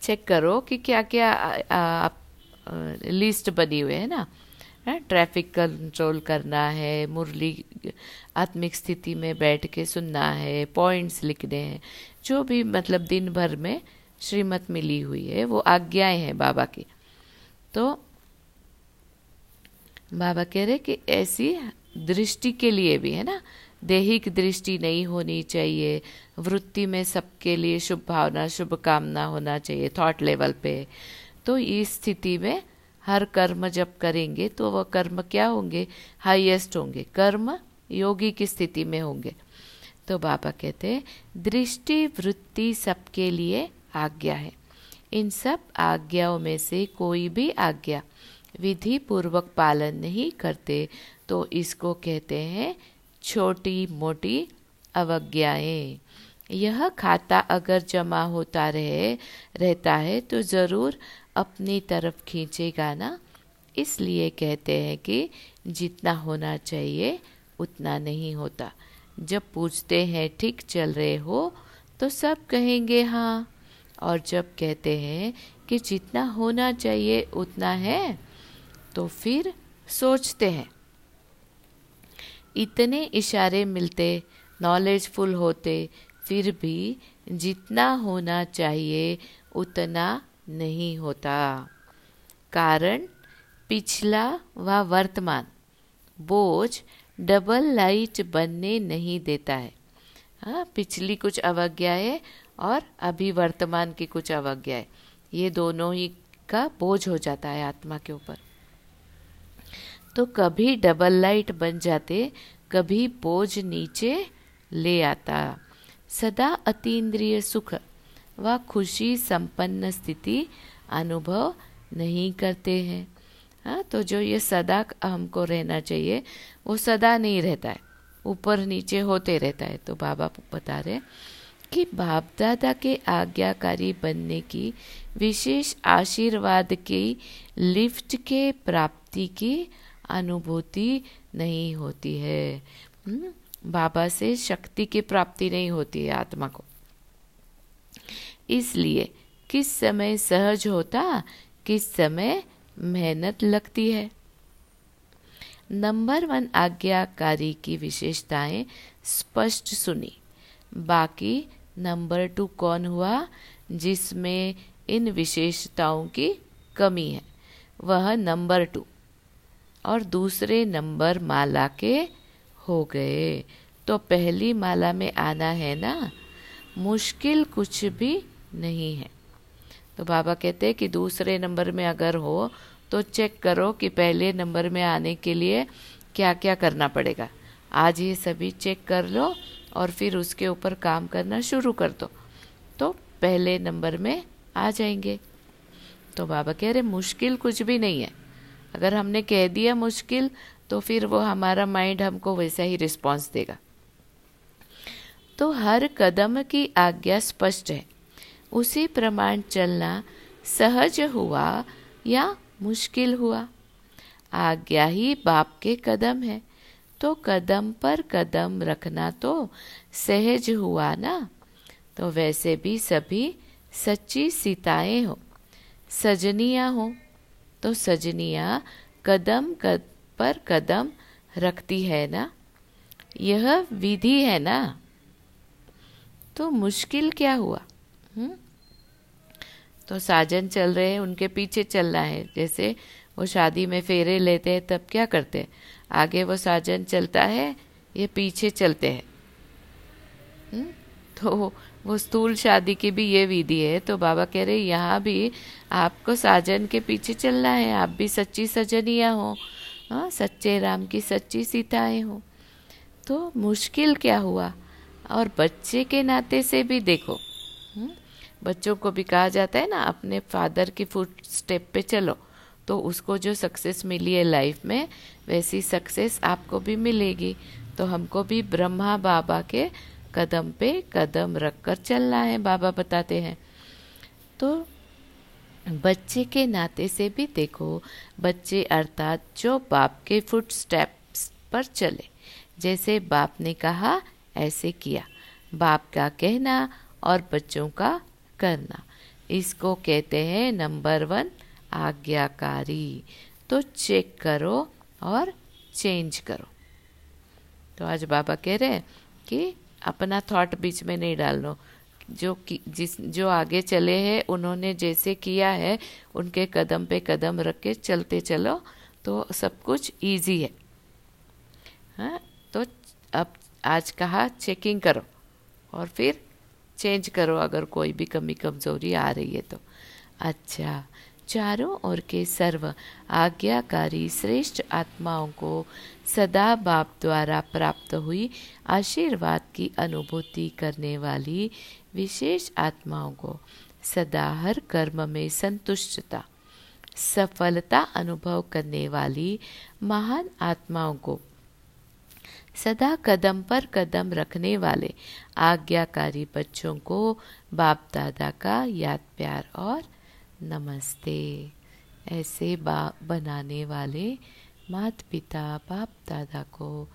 चेक करो कि क्या क्या आप लिस्ट बनी हुई है ना? ट्रैफ़िक कंट्रोल करना है, मुरली, आत्मिक स्थिति में बैठ के सुनना है पॉइंट्स लिखने हैं। जो भी मतलब दिन भर में श्रीमत मिली हुई है, वो आज्ञाएँ हैं बाबा की। तो बाबा कह रहे कि ऐसी दृष्टि के लिए भी, है ना? देहिक दृष्टि नहीं होनी चाहिए। वृत्ति में सबके लिए शुभ भावना शुभ कामना होना चाहिए थॉट लेवल पे। तो इस स्थिति में हर कर्म जब करेंगे तो वह कर्म क्या होंगे? हाईएस्ट होंगे। कर्म योगी की स्थिति में होंगे। तो बाबा कहते हैं, दृष्टि, वृत्ति सबके लिए आज्ञा है। इन सब आज्ञाओं में से कोई भी आज्ञा विधि पूर्वक पालन नहीं करते। तो इसको कहते हैं छोटी मोटी अवज्ञाएँ। यह खाता अगर जमा होता रहे, रहता है तो ज़रूर अपनी तरफ़ खींचेगा ना? इसलिए कहते हैं कि जितना होना चाहिए, उतना नहीं होता। जब पूछते हैं, ठीक चल रहे हो? तो सब कहेंगे हाँ। और जब कहते हैं कि जितना होना चाहिए, उतना है तो फिर सोचते हैं। इतने इशारे मिलते नॉलेजफुल होते, फिर भी जितना होना चाहिए, उतना नहीं होता। कारण, पिछला व वर्तमान। बोझ डबल लाइट बनने नहीं देता है। हाँ पिछली कुछ अवज्ञाएँ और अभी वर्तमान की कुछ अवज्ञाएँ ये दोनों ही का बोझ हो जाता है आत्मा के ऊपर। तो कभी डबल लाइट बन जाते, कभी बोझ नीचे ले आता। सदा अतीन्द्रिय सुख व खुशी संपन्न स्थिति अनुभव नहीं करते हैं। हाँ तो जो ये सदा हमको रहना चाहिए, वो सदा नहीं रहता है। ऊपर नीचे होते रहता है। तो बाबा बता रहे कि बाप दादा के आज्ञाकारी बनने की विशेष आशीर्वाद की लिफ्ट के प्राप्ति की अनुभूति नहीं होती है। हम्म? बाबा से शक्ति की प्राप्ति नहीं होती है आत्मा को। इसलिए किस समय सहज होता, किस समय मेहनत लगती है। नंबर वन आज्ञाकारी की विशेषताएँ स्पष्ट सुनी। बाकी नंबर टू कौन हुआ, जिसमें इन विशेषताओं की कमी है, वह नंबर टू। और दूसरे नंबर माला के हो गए। तो पहली माला में आना है ना, मुश्किल कुछ भी नहीं है। तो बाबा कहते हैं कि दूसरे नंबर में अगर हो तो चेक करो कि पहले नंबर में आने के लिए क्या क्या करना पड़ेगा। आज ये सभी चेक कर लो और फिर उसके ऊपर काम करना शुरू कर दो। तो पहले नंबर में आ जाएँगे। तो बाबा कह रहे मुश्किल कुछ भी नहीं है। अगर हमने कह दिया मुश्किल तो फिर वो हमारा माइंड हमको वैसा ही रिस्पॉन्स देगा। तो हर कदम की आज्ञा स्पष्ट है। उसी प्रमाण चलना सहज हुआ या मुश्किल हुआ? आज्ञा ही बाप के कदम है। तो कदम पर कदम रखना तो सहज हुआ ना? तो वैसे भी सभी सच्ची सीताएँ हो, सजनिया हो। तो सजनिया कदम कद पर कदम रखती है ना? यह विधि है ना? तो मुश्किल क्या हुआ? हुँ? तो साजन चल रहे हैं, उनके पीछे चलना है। जैसे वो शादी में फेरे लेते हैं, तब क्या करते हैं? आगे वो साजन चलता है, ये पीछे चलते हैं। हम्म? तो वो स्थूल शादी की भी ये विधि है तो बाबा कह रहे, यहाँ भी आपको साजन के पीछे चलना है, आप भी सच्ची सजनिया हो हाँ सच्चे राम की सच्ची सीताएँ हो तो मुश्किल क्या हुआ और बच्चे के नाते से भी देखो? हम्म? बच्चों को भी कहा जाता है ना, अपने फादर की फुट स्टेप पे चलो तो उसको जो सक्सेस मिली है लाइफ में, वैसी सक्सेस आपको भी मिलेगी तो हमको भी ब्रह्मा बाबा के कदम पे कदम रख कर चलना है, बाबा बताते हैं। तो बच्चे के नाते से भी देखो, बच्चे अर्थात जो बाप के फुट स्टेप्स पर चले। जैसे बाप ने कहा, ऐसे किया। बाप का कहना और बच्चों का करना। इसको कहते हैं नंबर वन, आज्ञाकारी। तो चेक करो और चेंज करो। तो आज बाबा कह रहे हैं कि अपना थॉट बीच में नहीं डालना। जो कि, जिस, जो आगे चले हैं, उन्होंने जैसे किया है, उनके कदम पे कदम रख के चलते चलो तो सब कुछ इजी है। हाँ तो अब आज कहा चेकिंग करो, और फिर चेंज करो अगर कोई भी कमी कमज़ोरी आ रही है तो। अच्छा चारों ओर के सर्व आज्ञाकारी श्रेष्ठ आत्माओं को सदा बाप द्वारा प्राप्त हुई आशीर्वाद की अनुभूति करने वाली विशेष आत्माओं को सदा हर कर्म में संतुष्टता, सफलता अनुभव करने वाली महान आत्माओं को सदा कदम पर कदम रखने वाले आज्ञाकारी बच्चों को बाप दादा का याद प्यार और नमस्ते। ऐसे बा, बनाने वाले माता पिता बाप दादा को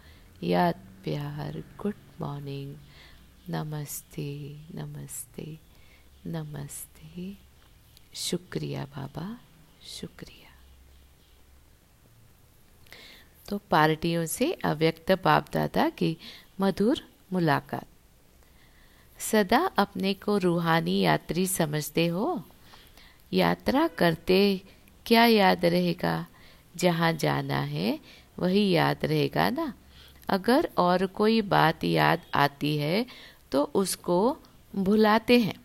याद प्यार गुड मॉर्निंग नमस्ते नमस्ते नमस्ते शुक्रिया बाबा शुक्रिया तो पार्टियों से अव्यक्त बाप दादा की मधुर मुलाकात। सदा अपने को रूहानी यात्री समझते हो? यात्रा करते क्या याद रहेगा? जहाँ जाना है, वही याद रहेगा ना? अगर और कोई बात याद आती है तो उसको भुलाते हैं।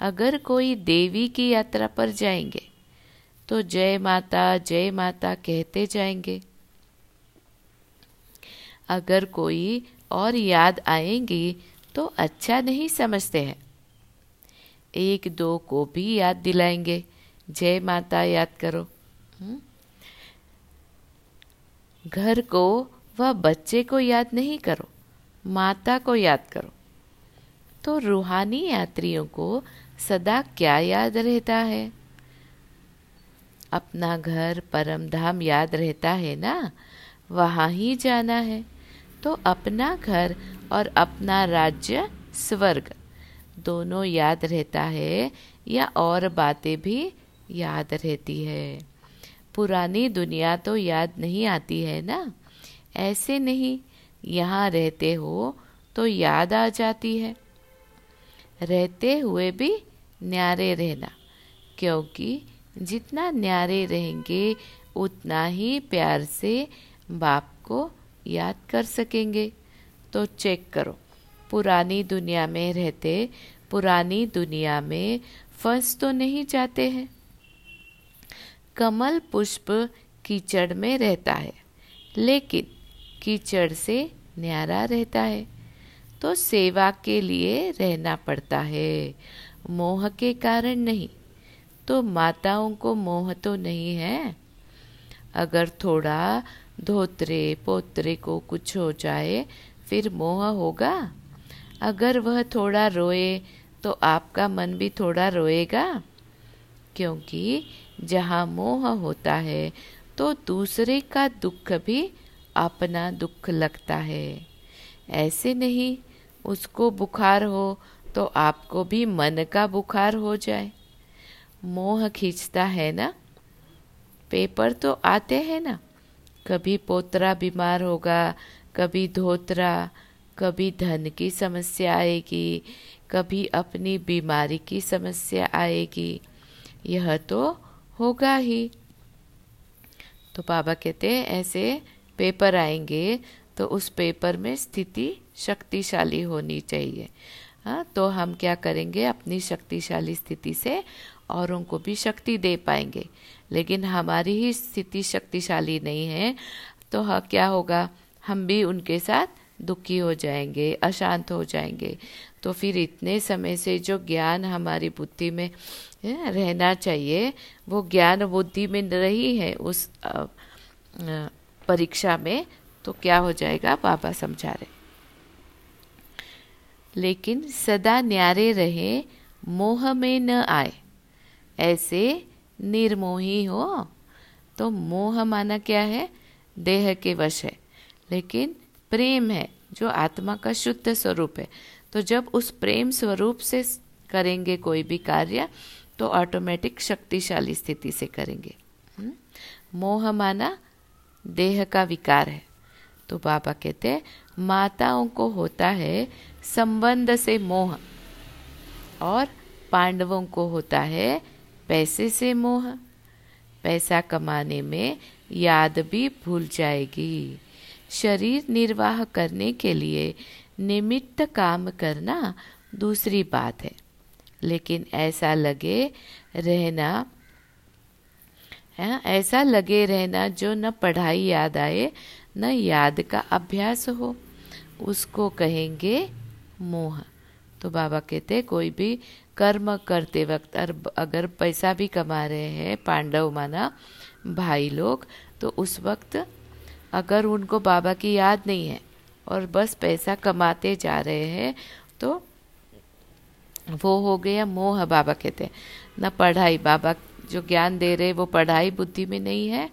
अगर कोई देवी की यात्रा पर जाएँगे तो जय माता जय माता कहते जाएँगे। अगर कोई और याद आएँगी तो अच्छा नहीं समझते हैं। एक दो को भी याद दिलाएँगे। जय माता याद करो। हम्म? घर को व बच्चे को याद नहीं करो, माता को याद करो। तो रूहानी यात्रियों को सदा क्या याद रहता है? अपना घर परम धाम याद रहता है ना? वहाँ ही जाना है। तो अपना घर और अपना राज्य, स्वर्ग दोनों याद रहता है या और बातें भी याद रहती है। पुरानी दुनिया तो याद नहीं आती है ना? ऐसे नहीं, यहाँ रहते हो तो याद आ जाती है। रहते हुए भी न्यारे रहना, क्योंकि जितना न्यारे रहेंगे, उतना ही प्यार से बाप को याद कर सकेंगे। तो चेक करो, पुरानी दुनिया में रहते, पुरानी दुनिया में फंस तो नहीं जाते हैं? कमल पुष्प कीचड़ में रहता है, लेकिन कीचड़ से न्यारा रहता है। तो सेवा के लिए रहना पड़ता है। मोह के कारण नहीं तो माताओं को मोह तो नहीं है। अगर थोड़ा धोत्रे पोत्रे को कुछ हो जाए, फिर मोह होगा। अगर वह थोड़ा रोए तो आपका मन भी थोड़ा रोएगा, क्योंकि जहाँ मोह होता है तो दूसरे का दुख भी अपना दुख लगता है। ऐसे नहीं, उसको बुखार हो तो आपको भी मन का बुखार हो जाए। मोह खींचता है ना? पेपर तो आते हैं ना? कभी पोतरा बीमार होगा, कभी धोतरा, कभी धन की समस्या आएगी, कभी अपनी बीमारी की समस्या आएगी। यह तो होगा ही। तो बाबा कहते हैं, ऐसे पेपर आएँगे तो उस पेपर में स्थिति शक्तिशाली होनी चाहिए। हाँ तो हम क्या करेंगे, अपनी शक्तिशाली स्थिति से औरों को भी शक्ति दे पाएँगे। लेकिन हमारी ही स्थिति शक्तिशाली नहीं है तो हाँ क्या होगा? हम भी उनके साथ दुखी हो जाएँगे, अशांत हो जाएँगे। तो फिर इतने समय से जो ज्ञान हमारी बुद्धि में रहना चाहिए, वो ज्ञान बुद्धि में रही है, उस परीक्षा में तो क्या हो जाएगा, बाबा समझा रहे। लेकिन सदा न्यारे रहे, मोह में न आए। ऐसे निर्मोही हो तो मोह माना क्या है? देह के वश है। लेकिन प्रेम है, जो आत्मा का शुद्ध स्वरूप है। तो जब उस प्रेम स्वरूप से करेंगे कोई भी कार्य तो ऑटोमेटिक शक्तिशाली स्थिति से करेंगे। हम्म? मोह माना देह का विकार है। तो बाबा कहते हैं, माताओं को होता है संबंध से मोह और पांडवों को होता है पैसे से मोह। पैसा कमाने में याद भी भूल जाएगी। शरीर निर्वाह करने के लिए निमित्त काम करना दूसरी बात है। लेकिन ऐसा लगे रहना, है, ऐसा लगे रहना जो न पढ़ाई याद आए, न याद का अभ्यास हो, उसको कहेंगे मोह। तो बाबा कहते कोई भी कर्म करते वक्त अगर पैसा भी कमा रहे हैं, पांडव माना भाई लोग तो उस वक्त अगर उनको बाबा की याद नहीं है और बस पैसा कमाते जा रहे हैं तो वो हो गया मोह बाबा कहते हैं। न पढ़ाई, बाबा जो ज्ञान दे रहे वो पढ़ाई बुद्धि में नहीं है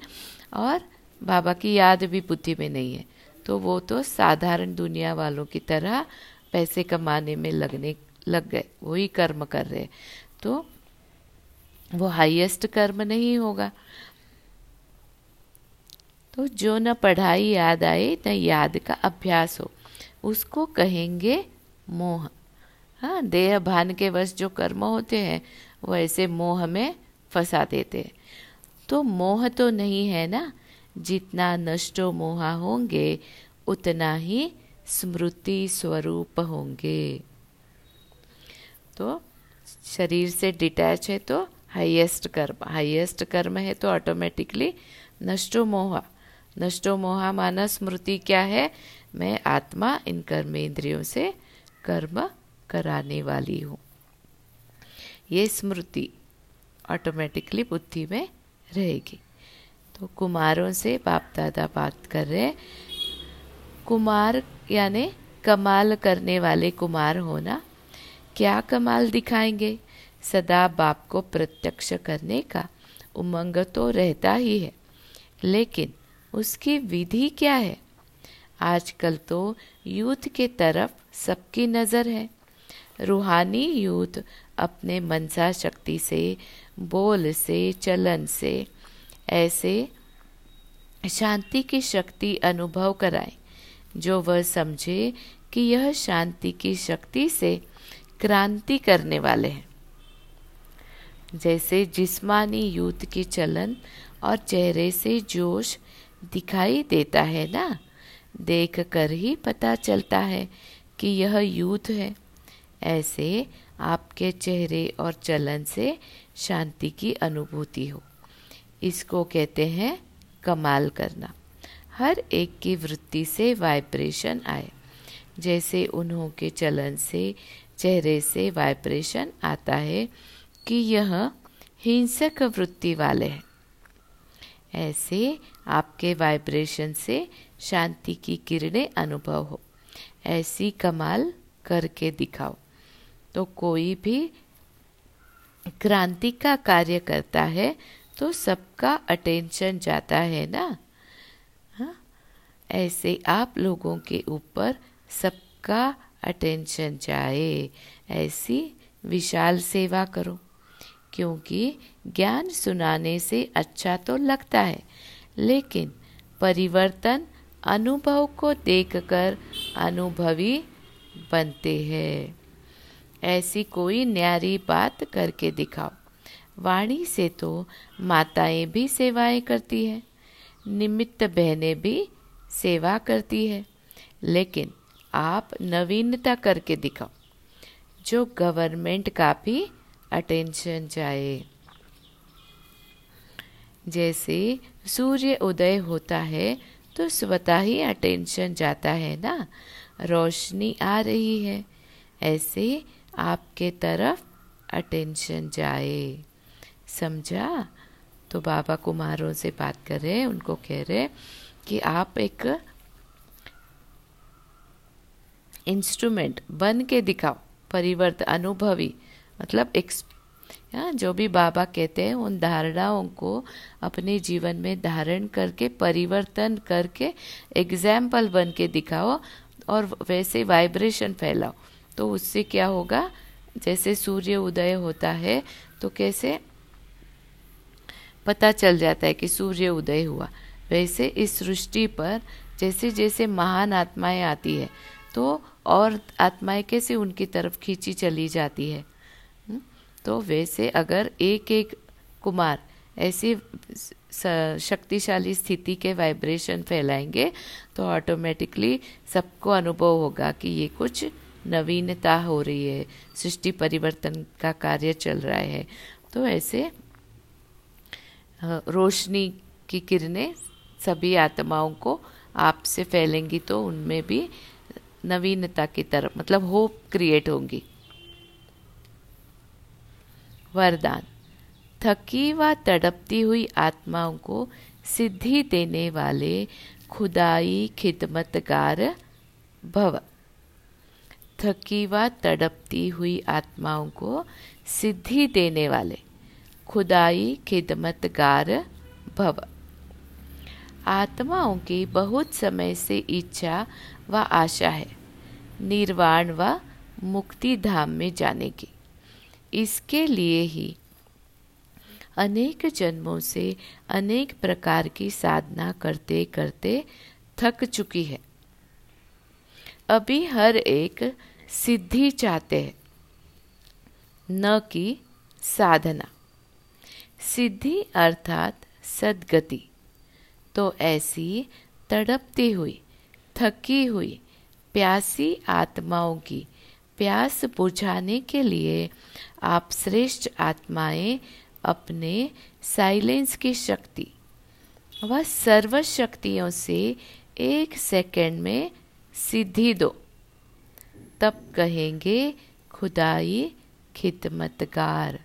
और बाबा की याद भी बुद्धि में नहीं है। तो वो तो साधारण दुनिया वालों की तरह पैसे कमाने में लगने, लग गए, वही कर्म कर रहे तो वो हाईएस्ट कर्म नहीं होगा। तो जो न पढ़ाई याद आए, न याद का अभ्यास हो, उसको कहेंगे मोह। हाँ देह भान के वश जो कर्म होते हैं वो ऐसे मोह में फंसा देते हैं। तो मोह तो नहीं है ना? जितना नष्टो मोहा होंगे, उतना ही स्मृति स्वरूप होंगे। तो शरीर से डिटैच है तो हाईएस्ट कर्म हाईएस्ट कर्म है तो ऑटोमेटिकली नष्टो मोहा। नष्टो मोहा माना स्मृति क्या है? मैं आत्मा इन कर्मेंद्रियों से कर्म कराने वाली हूँ। ये स्मृति ऑटोमेटिकली बुद्धि में रहेगी। तो कुमारों से बाप दादा बात कर रहे कुमार यानि कमाल करने वाले कुमार होना क्या कमाल दिखाएँगे? सदा बाप को प्रत्यक्ष करने का उमंग तो रहता ही है। लेकिन उसकी विधि क्या है? आजकल तो यूथ के तरफ़ सबकी नज़र है। रूहानी यूथ अपने मनसा शक्ति से, बोल से, चलन से ऐसे शांति की शक्ति अनुभव कराए, जो वह समझे कि यह शांति की शक्ति से क्रांति करने वाले हैं। जैसे जिस्मानी यूथ की चलन और चेहरे से जोश दिखाई देता है ना? देख कर ही पता चलता है कि यह यूथ है। ऐसे आपके चेहरे और चलन से शांति की अनुभूति हो। इसको कहते हैं कमाल करना। हर एक की वृत्ति से वाइब्रेशन आए। जैसे उन्हों के चलन से, चेहरे से वाइब्रेशन आता है कि यह हिंसक वृत्ति वाले हैं। ऐसे आपके वाइब्रेशन से शांति की किरणें अनुभव हो। ऐसी कमाल करके दिखाओ। तो कोई भी क्रांति का कार्य करता है तो सबका अटेंशन जाता है ना? हा? ऐसे आप लोगों के ऊपर सबका अटेंशन जाए। ऐसी विशाल सेवा करो। क्योंकि ज्ञान सुनाने से अच्छा तो लगता है, लेकिन परिवर्तन अनुभव को देखकर अनुभवी बनते हैं। ऐसी कोई न्यारी बात करके दिखाओ। वाणी से तो माताएँ भी सेवाएँ करती हैं, निमित्त बहनें भी सेवा करती है, लेकिन आप नवीनता करके दिखाओ। जो गवर्नमेंट का भी अटेंशन जाए। जैसे सूर्य उदय होता है तो स्वतः ही अटेंशन जाता है ना? रोशनी आ रही है। ऐसे आपके तरफ़ अटेंशन जाए। समझा? तो बाबा कुमारों से बात कर रहे उनको कह रहे कि आप एक इंस्ट्रूमेंट बन के दिखाओ परिवर्तन अनुभवी। मतलब एक या जो भी बाबा कहते हैं, उन धारणाओं को अपने जीवन में धारण करके, परिवर्तन करके एग्ज़ाम्पल बन के दिखाओ और वैसे वाइब्रेशन फैलाओ। तो उससे क्या होगा? जैसे सूर्य उदय होता है तो कैसे? पता चल जाता है कि सूर्य उदय हुआ। वैसे इस सृष्टि पर जैसे जैसे महान आत्माएँ आती है तो और आत्माएँ कैसे उनकी तरफ़ खींची चली जाती है? तो वैसे अगर एक एक कुमार ऐसी शक्तिशाली स्थिति के वाइब्रेशन फैलाएँगे तो ऑटोमेटिकली सबको अनुभव होगा कि ये कुछ नवीनता हो रही है, सृष्टि परिवर्तन का कार्य चल रहा है। तो ऐसे रोशनी की किरणें सभी आत्माओं को आपसे फैलेंगी तो उनमें भी नवीनता की तरफ़ मतलब होप क्रिएट होंगी। वरदान। थकी व तड़पती हुई आत्माओं को सिद्धि देने वाले खुदाई खिदमतगार भव। थकी व तड़पती हुई आत्माओं को सिद्धि देने वाले खुदाई खिदमतगार भव। आत्माओं की बहुत समय से इच्छा व आशा है। निर्वाण व मुक्ति धाम में जाने की। इसके लिए ही अनेक जन्मों से अनेक प्रकार की साधना करते करते थक चुकी है। अभी हर एक सिद्धि चाहते हैं, न कि साधना। सिद्धि अर्थात सदगति तो ऐसी तड़पती हुई, थकी हुई, प्यासी आत्माओं की प्यास बुझाने के लिए आप श्रेष्ठ आत्माएँ अपने साइलेंस की शक्ति व सर्व शक्तियों से एक सेकंड में सिद्धि दो। तब कहेंगे, खुदाई खिदमतगार।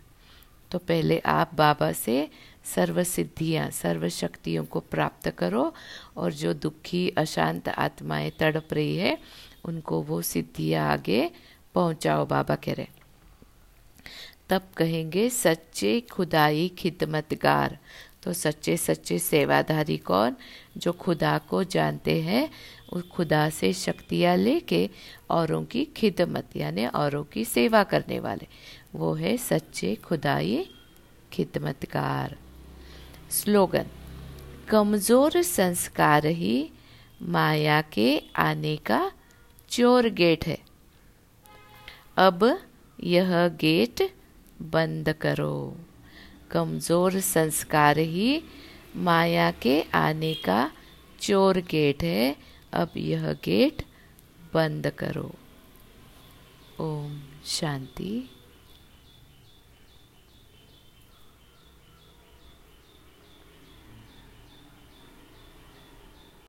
तो पहले आप बाबा से सर्व सिद्धियाँ सर्व शक्तियों को प्राप्त करो और जो दुखी, अशांत आत्माएँ तड़प रही है, उनको वो सिद्धियाँ आगे पहुँचाओ, बाबा कह रहे। तब कहेंगे, सच्चे खुदाई खिदमतगार। तो सच्चे सच्चे सेवाधारी कौन? जो खुदा को जानते हैं, उस खुदा से शक्तियाँ लेके औरों की खिदमत, यानी औरों की सेवा करने वाले। वो है सच्चे खुदाई खिदमतगार। स्लोगन, कमज़ोर संस्कार ही माया के आने का चोर गेट है। अब यह गेट बंद करो। कमज़ोर संस्कार ही माया के आने का चोर गेट है। अब यह गेट बंद करो। ओम शांति।